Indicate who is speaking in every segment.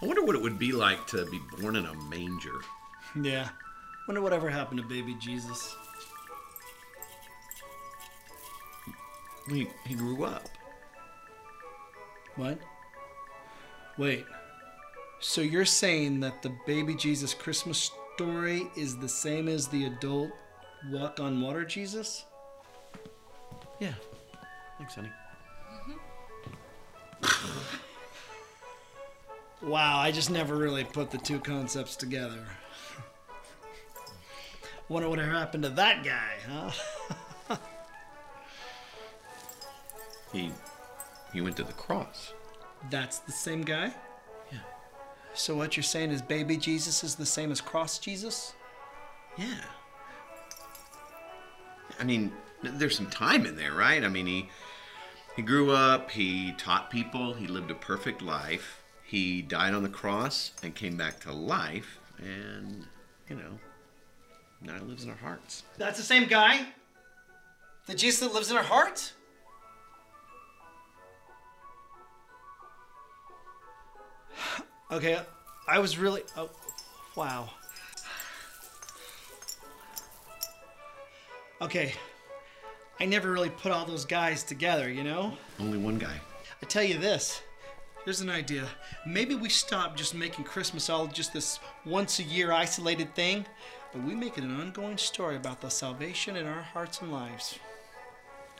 Speaker 1: I wonder what it would be like to be born in a manger.
Speaker 2: Yeah. Wonder whatever happened to baby Jesus.
Speaker 1: He, he grew up.
Speaker 2: What? Wait. So you're saying that the baby Jesus Christmas story is the same as the adult walk on water Jesus?
Speaker 1: Yeah. Thanks, honey.
Speaker 2: Wow, I just never really put the two concepts together. Wonder what happened to that guy, huh?
Speaker 1: He he went to the cross.
Speaker 2: That's the same guy?
Speaker 1: Yeah.
Speaker 2: So what you're saying is baby Jesus is the same as cross Jesus?
Speaker 1: Yeah. I mean, there's some time in there, right? I mean, he he grew up, he taught people, he lived a perfect life. He died on the cross and came back to life, and you know, now he lives in our hearts.
Speaker 2: That's the same guy? The Jesus that lives in our hearts? Okay, I was really. Oh, wow. Okay, I never really put all those guys together, you know?
Speaker 1: Only one guy.
Speaker 2: I tell you this. Here's an idea. Maybe we stop just making Christmas all just this once a year isolated thing, but we make it an ongoing story about the salvation in our hearts and lives.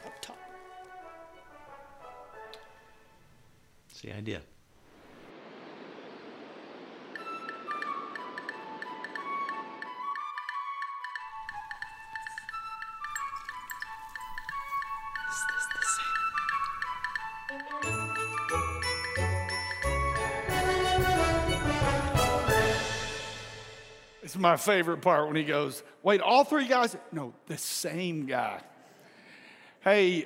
Speaker 2: Up top.
Speaker 1: It's the idea.
Speaker 3: My favorite part when he goes, Wait, all three guys? No, the same guy. Hey,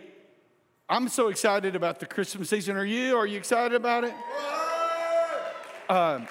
Speaker 3: I'm so excited about the Christmas season. Are you? Are you excited about it? Um,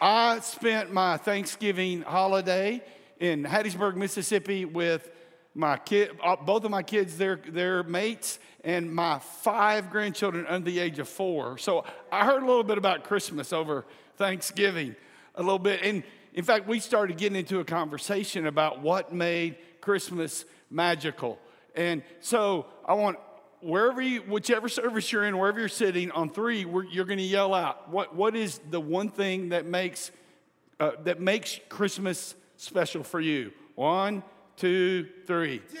Speaker 3: I spent my Thanksgiving holiday in Hattiesburg, Mississippi with my kid, uh, both of my kids, their, their mates, and my five grandchildren under the age of four. So I heard a little bit about Christmas over Thanksgiving, a little bit. And in fact, we started getting into a conversation about what made Christmas magical. And so I want wherever you, whichever service you're in, wherever you're sitting, on three, we're, you're going to yell out, what, what is the one thing that makes, uh, that makes Christmas special for you? One, two, three. Jesus!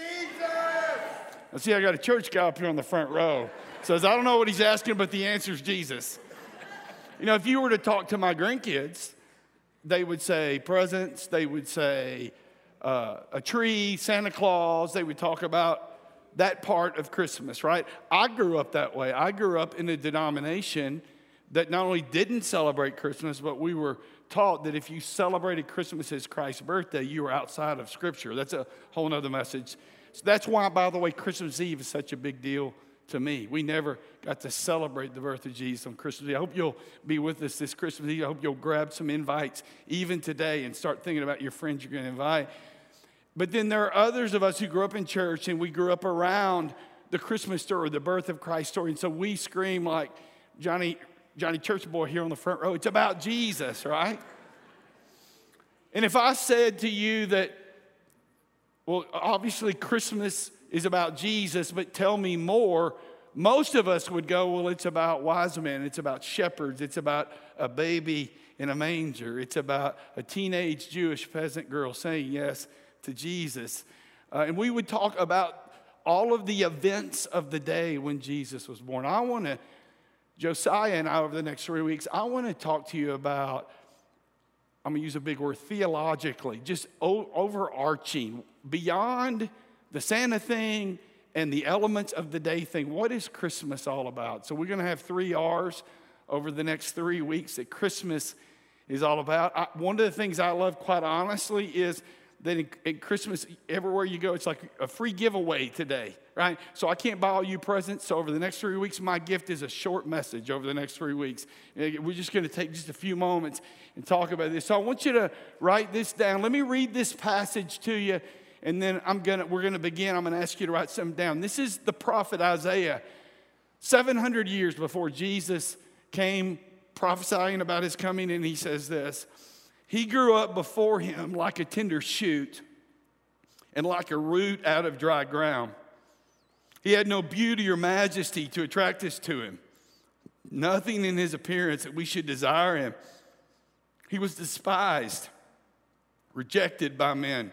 Speaker 3: I see I got a church guy up here on the front row. Says, I don't know what he's asking, but the answer is Jesus. You know, if you were to talk to my grandkids, they would say presents, they would say uh, a tree, Santa Claus, they would talk about that part of Christmas, right? I grew up that way. I grew up in a denomination that not only didn't celebrate Christmas, but we were taught that if you celebrated Christmas as Christ's birthday, you were outside of Scripture. That's a whole other message. So that's why, by the way, Christmas Eve is such a big deal to me. We never got to celebrate the birth of Jesus on Christmas Eve. I hope you'll be with us this Christmas Eve. I hope you'll grab some invites even today and start thinking about your friends you're going to invite. But then there are others of us who grew up in church and we grew up around the Christmas story, the birth of Christ story. And so we scream like Johnny, Johnny Church Boy here on the front row, it's about Jesus, right? And if I said to you that, well, obviously Christmas is about Jesus, but tell me more, most of us would go, well, it's about wise men, it's about shepherds, it's about a baby in a manger, it's about a teenage Jewish peasant girl saying yes to Jesus. Uh, and we would talk about all of the events of the day when Jesus was born. I want to, Josiah and I, over the next three weeks, I want to talk to you about, I'm going to use a big word, theologically, just overarching, beyond the Santa thing and the elements of the day thing. What is Christmas all about? So we're going to have three R's over the next three weeks that Christmas is all about. I, one of the things I love, quite honestly, is that in, Christmas, everywhere you go, it's like a free giveaway today, right? So I can't buy all you presents. So over the next three weeks, my gift is a short message over the next three weeks. We're just going to take just a few moments and talk about this. So I want you to write this down. Let me read this passage to you, and then I'm gonna we're gonna begin. I'm gonna ask you to write something down. This is the prophet Isaiah, 700 years before Jesus came prophesying about his coming, and he says this He grew up before him like a tender shoot and like a root out of dry ground. He had no beauty or majesty to attract us to him, nothing in his appearance that we should desire him. He was despised, rejected by men,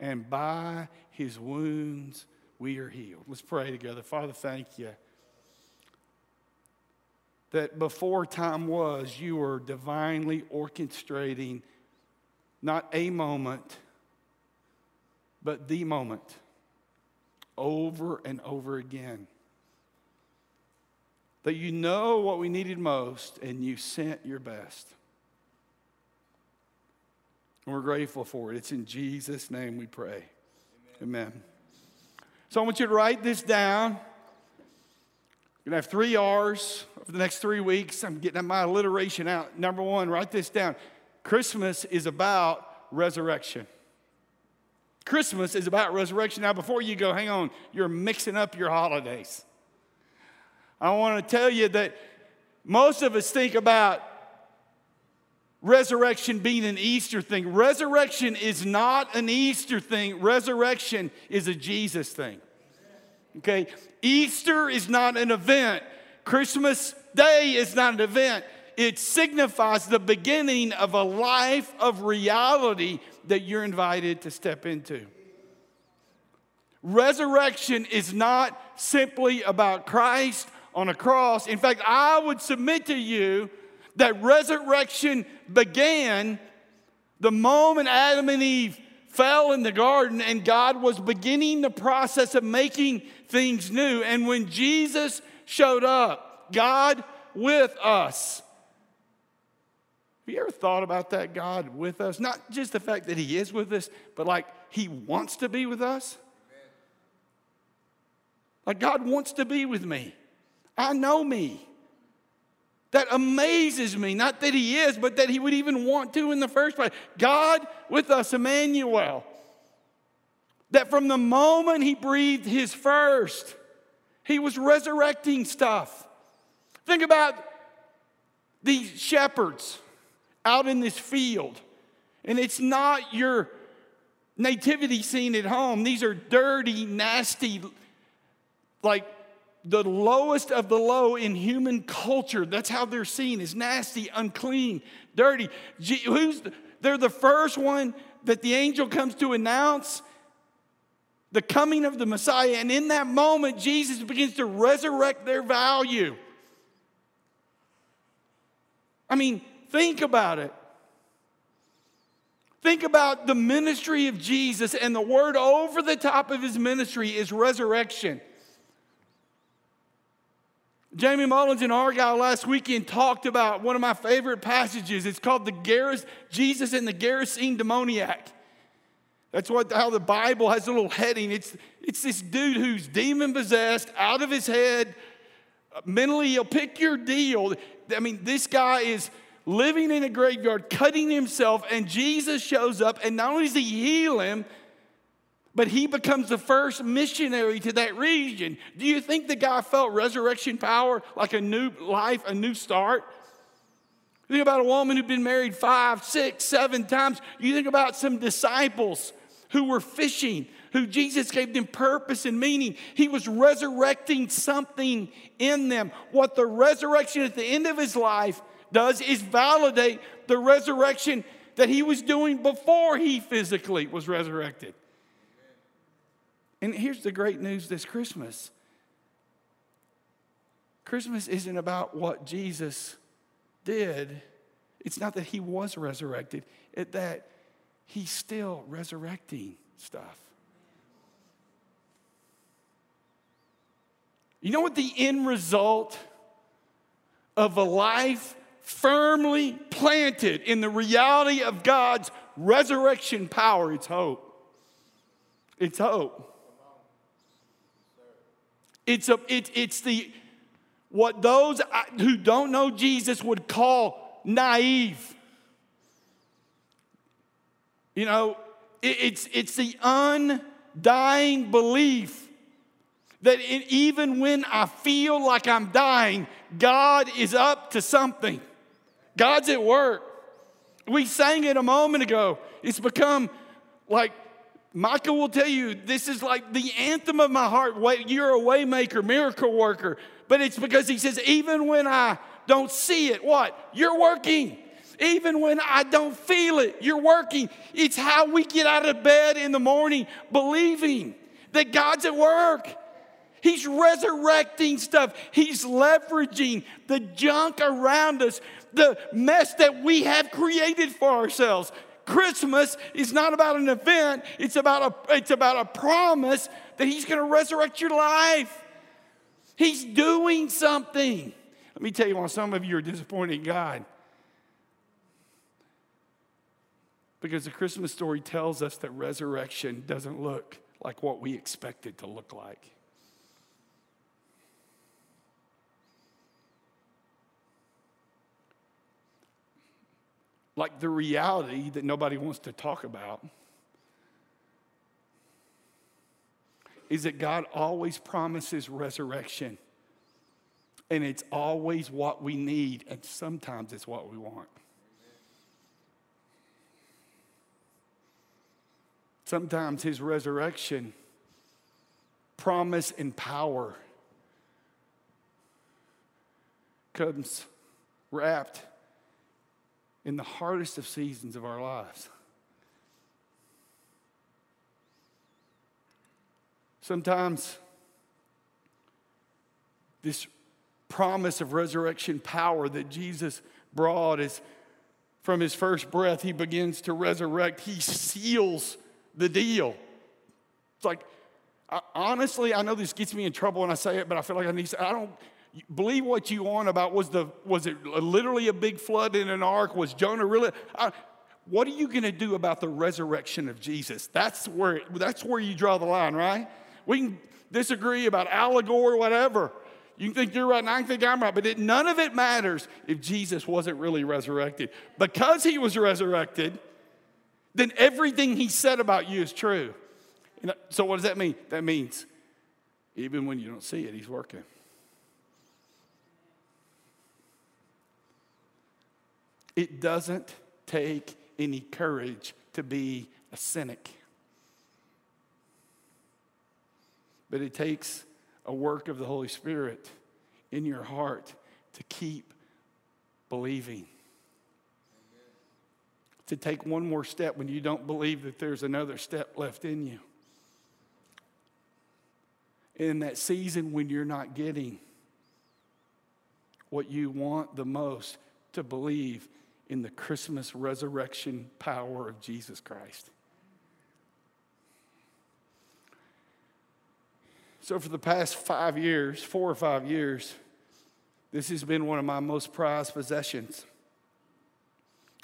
Speaker 3: and by his wounds we are healed. Let's pray together. Father, thank you that before time was, you were divinely orchestrating not a moment, but the moment over and over again. That you know what we needed most and you sent your best. And we're grateful for it. It's in Jesus' name we pray. Amen. Amen. So I want you to write this down. You're going to have three R's for the next three weeks. I'm getting my alliteration out. Number one, write this down. Christmas is about resurrection. Christmas is about resurrection. Now, before you go, hang on, you're mixing up your holidays. I want to tell you that most of us think about resurrection being an Easter thing. Resurrection is not an Easter thing, resurrection is a Jesus thing. Okay? Easter is not an event, Christmas Day is not an event. It signifies the beginning of a life of reality that you're invited to step into. Resurrection is not simply about Christ on a cross. In fact, I would submit to you that resurrection began the moment Adam and Eve fell in the garden and God was beginning the process of making things new. And when Jesus showed up, God with us. Have you ever thought about that God with us? Not just the fact that He is with us, but like He wants to be with us. Like God wants to be with me. I know me. That amazes me. Not that He is, but that He would even want to in the first place. God with us, Emmanuel. That from the moment He breathed His first, He was resurrecting stuff. Think about these shepherds out in this field. And it's not your nativity scene at home. These are dirty, nasty, like the lowest of the low in human culture. That's how they're seen is nasty, unclean, dirty. Who's they're the first one that the angel comes to announce the coming of the Messiah. And in that moment, Jesus begins to resurrect their value. I mean, think about it. Think about the ministry of Jesus, and the word over the top of his ministry is resurrection. Jamie Mullins in Argyle last weekend talked about one of my favorite passages. It's called the Jesus and the Gerasene demoniac. That's what how the Bible has a little heading. It's, it's this dude who's demon possessed, out of his head, mentally, he'll pick your deal. I mean, this guy is living in a graveyard, cutting himself, and Jesus shows up, and not only does he heal him, but he becomes the first missionary to that region. Do you think the guy felt resurrection power like a new life, a new start? Think about a woman who'd been married five, six, seven times. You think about some disciples who were fishing, who Jesus gave them purpose and meaning. He was resurrecting something in them. What the resurrection at the end of his life does is validate the resurrection that he was doing before he physically was resurrected. And here's the great news this Christmas Christmas isn't about what Jesus did, it's not that he was resurrected, it's that he's still resurrecting stuff. You know what the end result of a life firmly planted in the reality of God's resurrection power, it's hope. It's hope. It's, a, it, it's the what those uh, who don't know Jesus would call naive. You know, it, it's, it's the undying belief that it, even when I feel like I'm dying, God is up to something. God's at work. We sang it a moment ago. It's become like Michael will tell you this is like the anthem of my heart. You're a waymaker, miracle worker. But it's because he says, even when I don't see it, what? You're working. Even when I don't feel it, you're working. It's how we get out of bed in the morning believing that God's at work. He's resurrecting stuff. He's leveraging the junk around us, the mess that we have created for ourselves. Christmas is not about an event, it's about a, it's about a promise that He's going to resurrect your life. He's doing something. Let me tell you why some of you are disappointed in God. Because the Christmas story tells us that resurrection doesn't look like what we expect it to look like. Like the reality that nobody wants to talk about is that God always promises resurrection. And it's always what we need, and sometimes it's what we want. Sometimes his resurrection, promise, and power comes wrapped in the hardest of seasons of our lives. Sometimes this promise of resurrection power that Jesus brought is from his first breath, he begins to resurrect. He seals the deal. It's like, I, honestly, I know this gets me in trouble when I say it, but I feel like I need to, I don't believe what you want about was the was it literally a big flood in an ark? Was Jonah really? I, what are you going to do about the resurrection of Jesus? That's where that's where you draw the line, right? We can disagree about allegory, whatever. You think you're right, and I think I'm right, but it, none of it matters if Jesus wasn't really resurrected. Because he was resurrected, then everything he said about you is true. And so, what does that mean? That means even when you don't see it, he's working. It doesn't take any courage to be a cynic, but it takes a work of the Holy Spirit in your heart to keep believing to take one more step when you don't believe that there's another step left in you. In that season when you're not getting what you want the most, to believe in the Christmas resurrection power of Jesus Christ. So, for the past five years, four or five years, this has been one of my most prized possessions.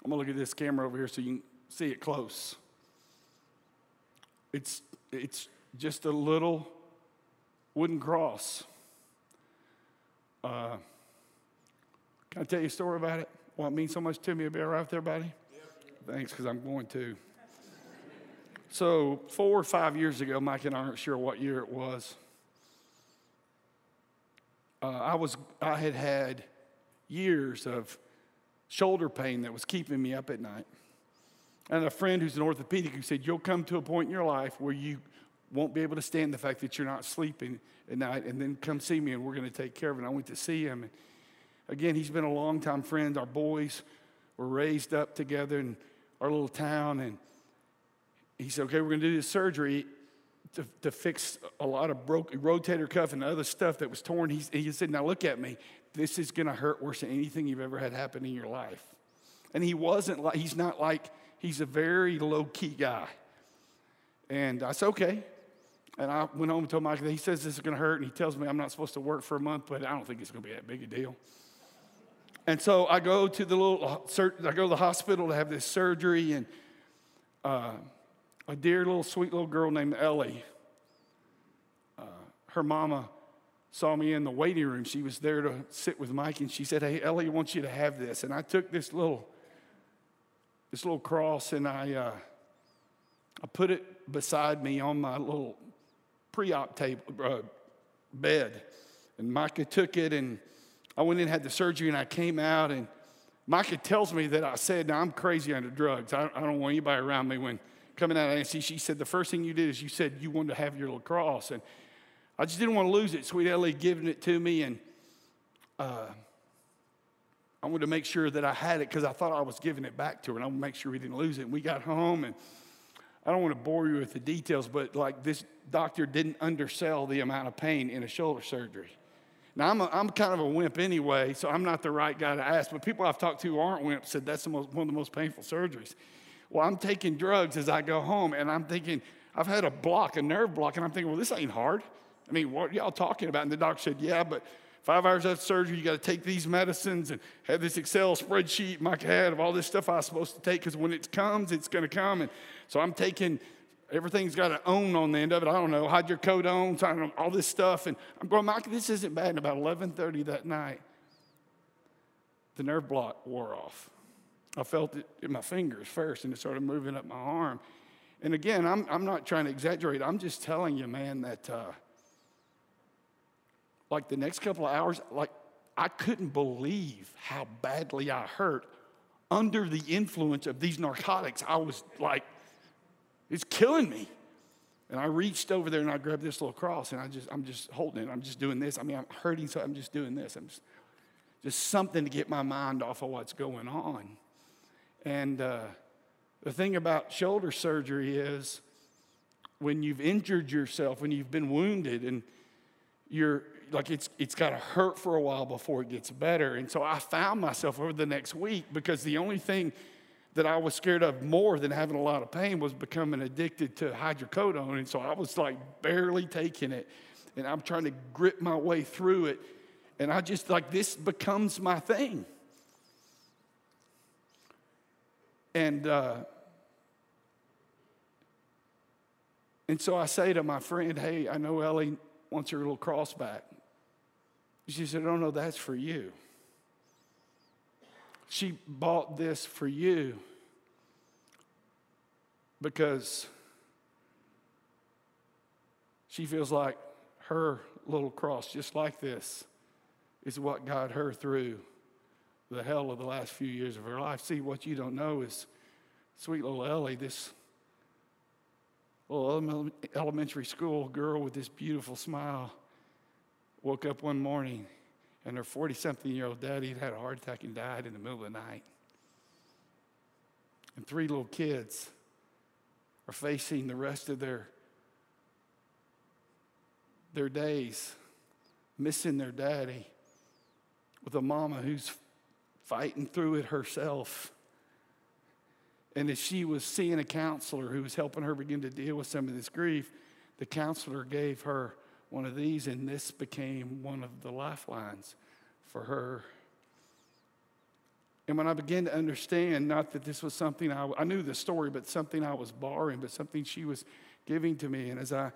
Speaker 3: I'm gonna look at this camera over here so you can see it close. It's, it's just a little wooden cross. Uh, can I tell you a story about it? Why it means so much to me? Be all right there, buddy? Thanks, because I'm going to. So, four or five years ago, Mike and I aren't sure what year it was. Uh, I was, I had had years of shoulder pain that was keeping me up at night. And a friend who's an orthopedic who said, You'll come to a point in your life where you won't be able to stand the fact that you're not sleeping at night, and then come see me and we're going to take care of it. And I went to see him. And again, he's been a longtime friend. Our boys were raised up together in our little town. And he said, Okay, we're going to do this surgery to, to fix a lot of broken rotator cuff and other stuff that was torn. He, he said, Now look at me this is going to hurt worse than anything you've ever had happen in your life. And he wasn't like, he's not like, he's a very low key guy. And I said, okay. And I went home and told Michael, he says this is going to hurt. And he tells me I'm not supposed to work for a month, but I don't think it's going to be that big a deal. And so I go to the little, I go to the hospital to have this surgery, and uh, a dear little sweet little girl named Ellie, uh, her mama saw me in the waiting room. She was there to sit with Mike, and she said, "Hey, Ellie, I want you to have this." And I took this little, this little cross, and I, uh, I put it beside me on my little pre-op table uh, bed, and Micah took it, and I went in had the surgery, and I came out, and Micah tells me that I said, "Now I'm crazy under drugs. I, I don't want anybody around me when." Coming out of anesthesia, she said, The first thing you did is you said you wanted to have your little cross. And I just didn't want to lose it. Sweet Ellie giving it to me, and uh, I wanted to make sure that I had it because I thought I was giving it back to her, and I wanted to make sure we didn't lose it. And we got home, and I don't want to bore you with the details, but like this doctor didn't undersell the amount of pain in a shoulder surgery. Now, I'm, a, I'm kind of a wimp anyway, so I'm not the right guy to ask, but people I've talked to who aren't wimps said that's most, one of the most painful surgeries. Well, I'm taking drugs as I go home, and I'm thinking, I've had a block, a nerve block, and I'm thinking, well, this ain't hard. I mean, what y'all talking about? And the doc said, Yeah, but five hours after surgery, you got to take these medicines and have this Excel spreadsheet Mike had of all this stuff I was supposed to take because when it comes, it's going to come. And so I'm taking everything's got an own on the end of it. I don't know, hydrocodone, all this stuff. And I'm going, Mike, this isn't bad. And about 11:30 that night, the nerve block wore off. I felt it in my fingers first, and it started moving up my arm. And again, I'm, I'm not trying to exaggerate. I'm just telling you, man, that uh, like the next couple of hours, like I couldn't believe how badly I hurt under the influence of these narcotics. I was like, it's killing me. And I reached over there and I grabbed this little cross and I just, I'm just holding it. I'm just doing this. I mean, I'm hurting, so I'm just doing this. I'm just, just something to get my mind off of what's going on. And uh, the thing about shoulder surgery is when you've injured yourself, when you've been wounded, and you're like it's it's got to hurt for a while before it gets better. And so I found myself over the next week because the only thing that I was scared of more than having a lot of pain was becoming addicted to hydrocodone. And so I was like barely taking it. And I'm trying to grip my way through it. And I just like this becomes my thing. And uh, and so I say to my friend, hey, I know Ellie wants her little cross back. She said, Oh, no, that's for you. She bought this for you because she feels like her little cross, just like this, is what got her through the hell of the last few years of her life. See, what you don't know is sweet little Ellie, this little elementary school girl with this beautiful smile woke up one morning and her 40 something year old daddy had had a heart attack and died in the middle of the night. And three little kids are facing the rest of their, their days, missing their daddy, with a mama who's fighting through it herself. And as she was seeing a counselor who was helping her begin to deal with some of this grief, the counselor gave her one of these, and this became one of the lifelines for her. And when I began to understand, not that this was something I, I knew the story, but something I was borrowing, but something she was giving to me. And as I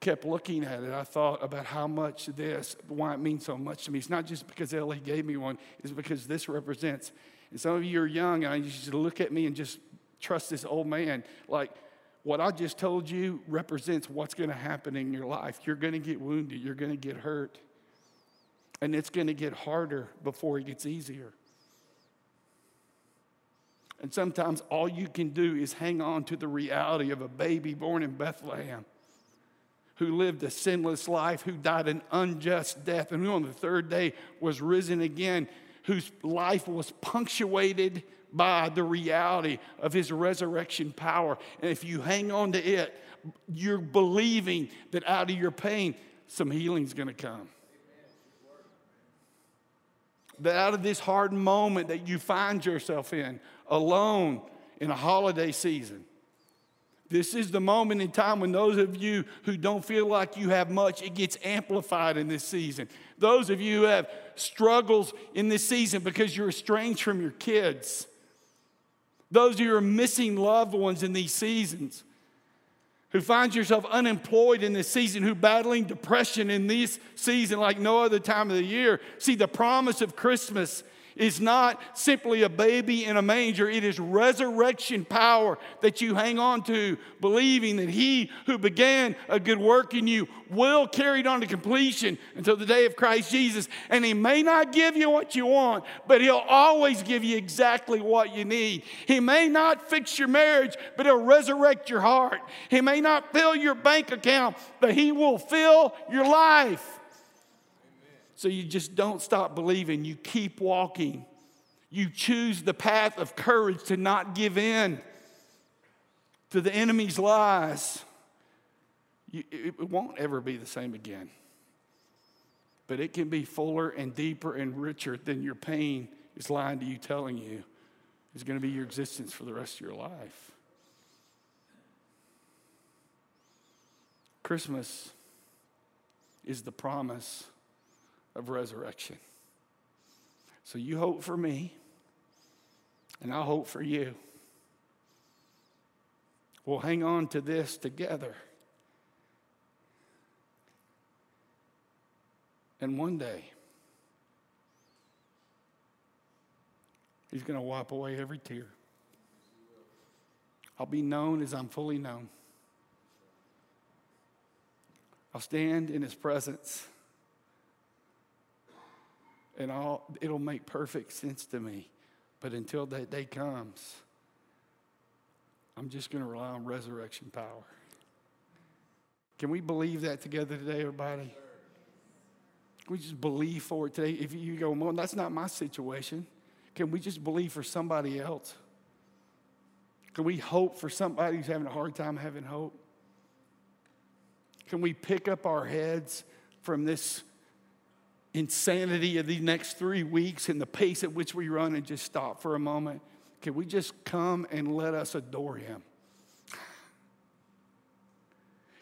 Speaker 3: kept looking at it, I thought about how much this, why it means so much to me. It's not just because Ellie gave me one, it's because this represents. And some of you are young, and I used look at me and just trust this old man. Like, what I just told you represents what's going to happen in your life. You're going to get wounded, you're going to get hurt, and it's going to get harder before it gets easier. And sometimes all you can do is hang on to the reality of a baby born in Bethlehem who lived a sinless life, who died an unjust death, and who on the third day was risen again, whose life was punctuated by the reality of his resurrection power. And if you hang on to it, you're believing that out of your pain, some healing's gonna come. That out of this hard moment that you find yourself in, alone in a holiday season, This is the moment in time when those of you who don't feel like you have much, it gets amplified in this season. Those of you who have struggles in this season because you're estranged from your kids. Those who are missing loved ones in these seasons who finds yourself unemployed in this season, who battling depression in this season like no other time of the year. See, the promise of Christmas is not simply a baby in a manger, it is resurrection power that you hang on to, believing that He who began a good work in you will carry it on to completion until the day of Christ Jesus. And He may not give you what you want, but He'll always give you exactly what you need. He may not fix your marriage, but He'll resurrect your heart. He may not fill your bank account, but He will fill your life. So you just don't stop believing. You keep walking. You choose the path of courage to not give in to the enemy's lies. You, it won't ever be the same again. But it can be fuller and deeper and richer than your pain is lying to you, telling you is going to be your existence for the rest of your life. Christmas is the promise of resurrection. So you hope for me, and I'll hope for you. We'll hang on to this together. And one day, He's going to wipe away every tear. I'll be known as I'm fully known. I'll stand in His presence and all, it'll make perfect sense to me. But until that day comes, I'm just going to rely on resurrection power. Can we believe that together today, everybody? Can we just believe for it today? If you go, well, that's not my situation. Can we just believe for somebody else? Can we hope for somebody who's having a hard time having hope? Can we pick up our heads from this insanity of these next three weeks and the pace at which we run and just stop for a moment? Can we just come and let us adore Him?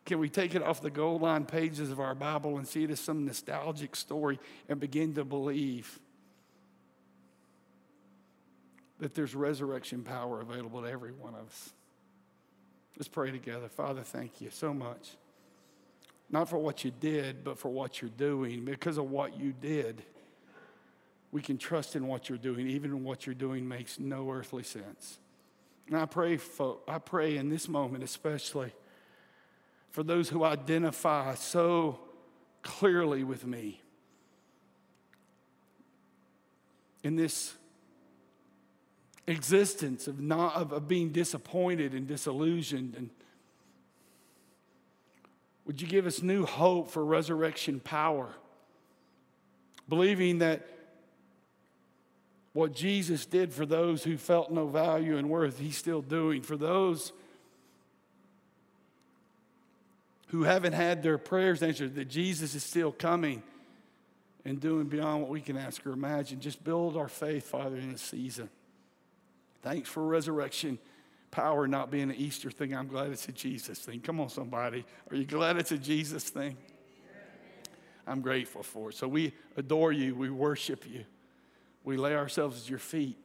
Speaker 3: Can we take it off the gold line pages of our Bible and see it as some nostalgic story and begin to believe that there's resurrection power available to every one of us? Let's pray together. Father, thank you so much not for what you did, but for what you're doing. Because of what you did, we can trust in what you're doing, even what you're doing makes no earthly sense. And I pray, for, I pray in this moment, especially for those who identify so clearly with me in this existence of not of, of being disappointed and disillusioned and would you give us new hope for resurrection power? Believing that what Jesus did for those who felt no value and worth, He's still doing. For those who haven't had their prayers answered, that Jesus is still coming and doing beyond what we can ask or imagine. Just build our faith, Father, in this season. Thanks for resurrection power not being an Easter thing. I'm glad it's a Jesus thing. Come on, somebody. Are you glad it's a Jesus thing? I'm grateful for it. So we adore you. We worship you. We lay ourselves at your feet.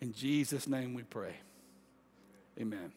Speaker 3: In Jesus' name we pray. Amen.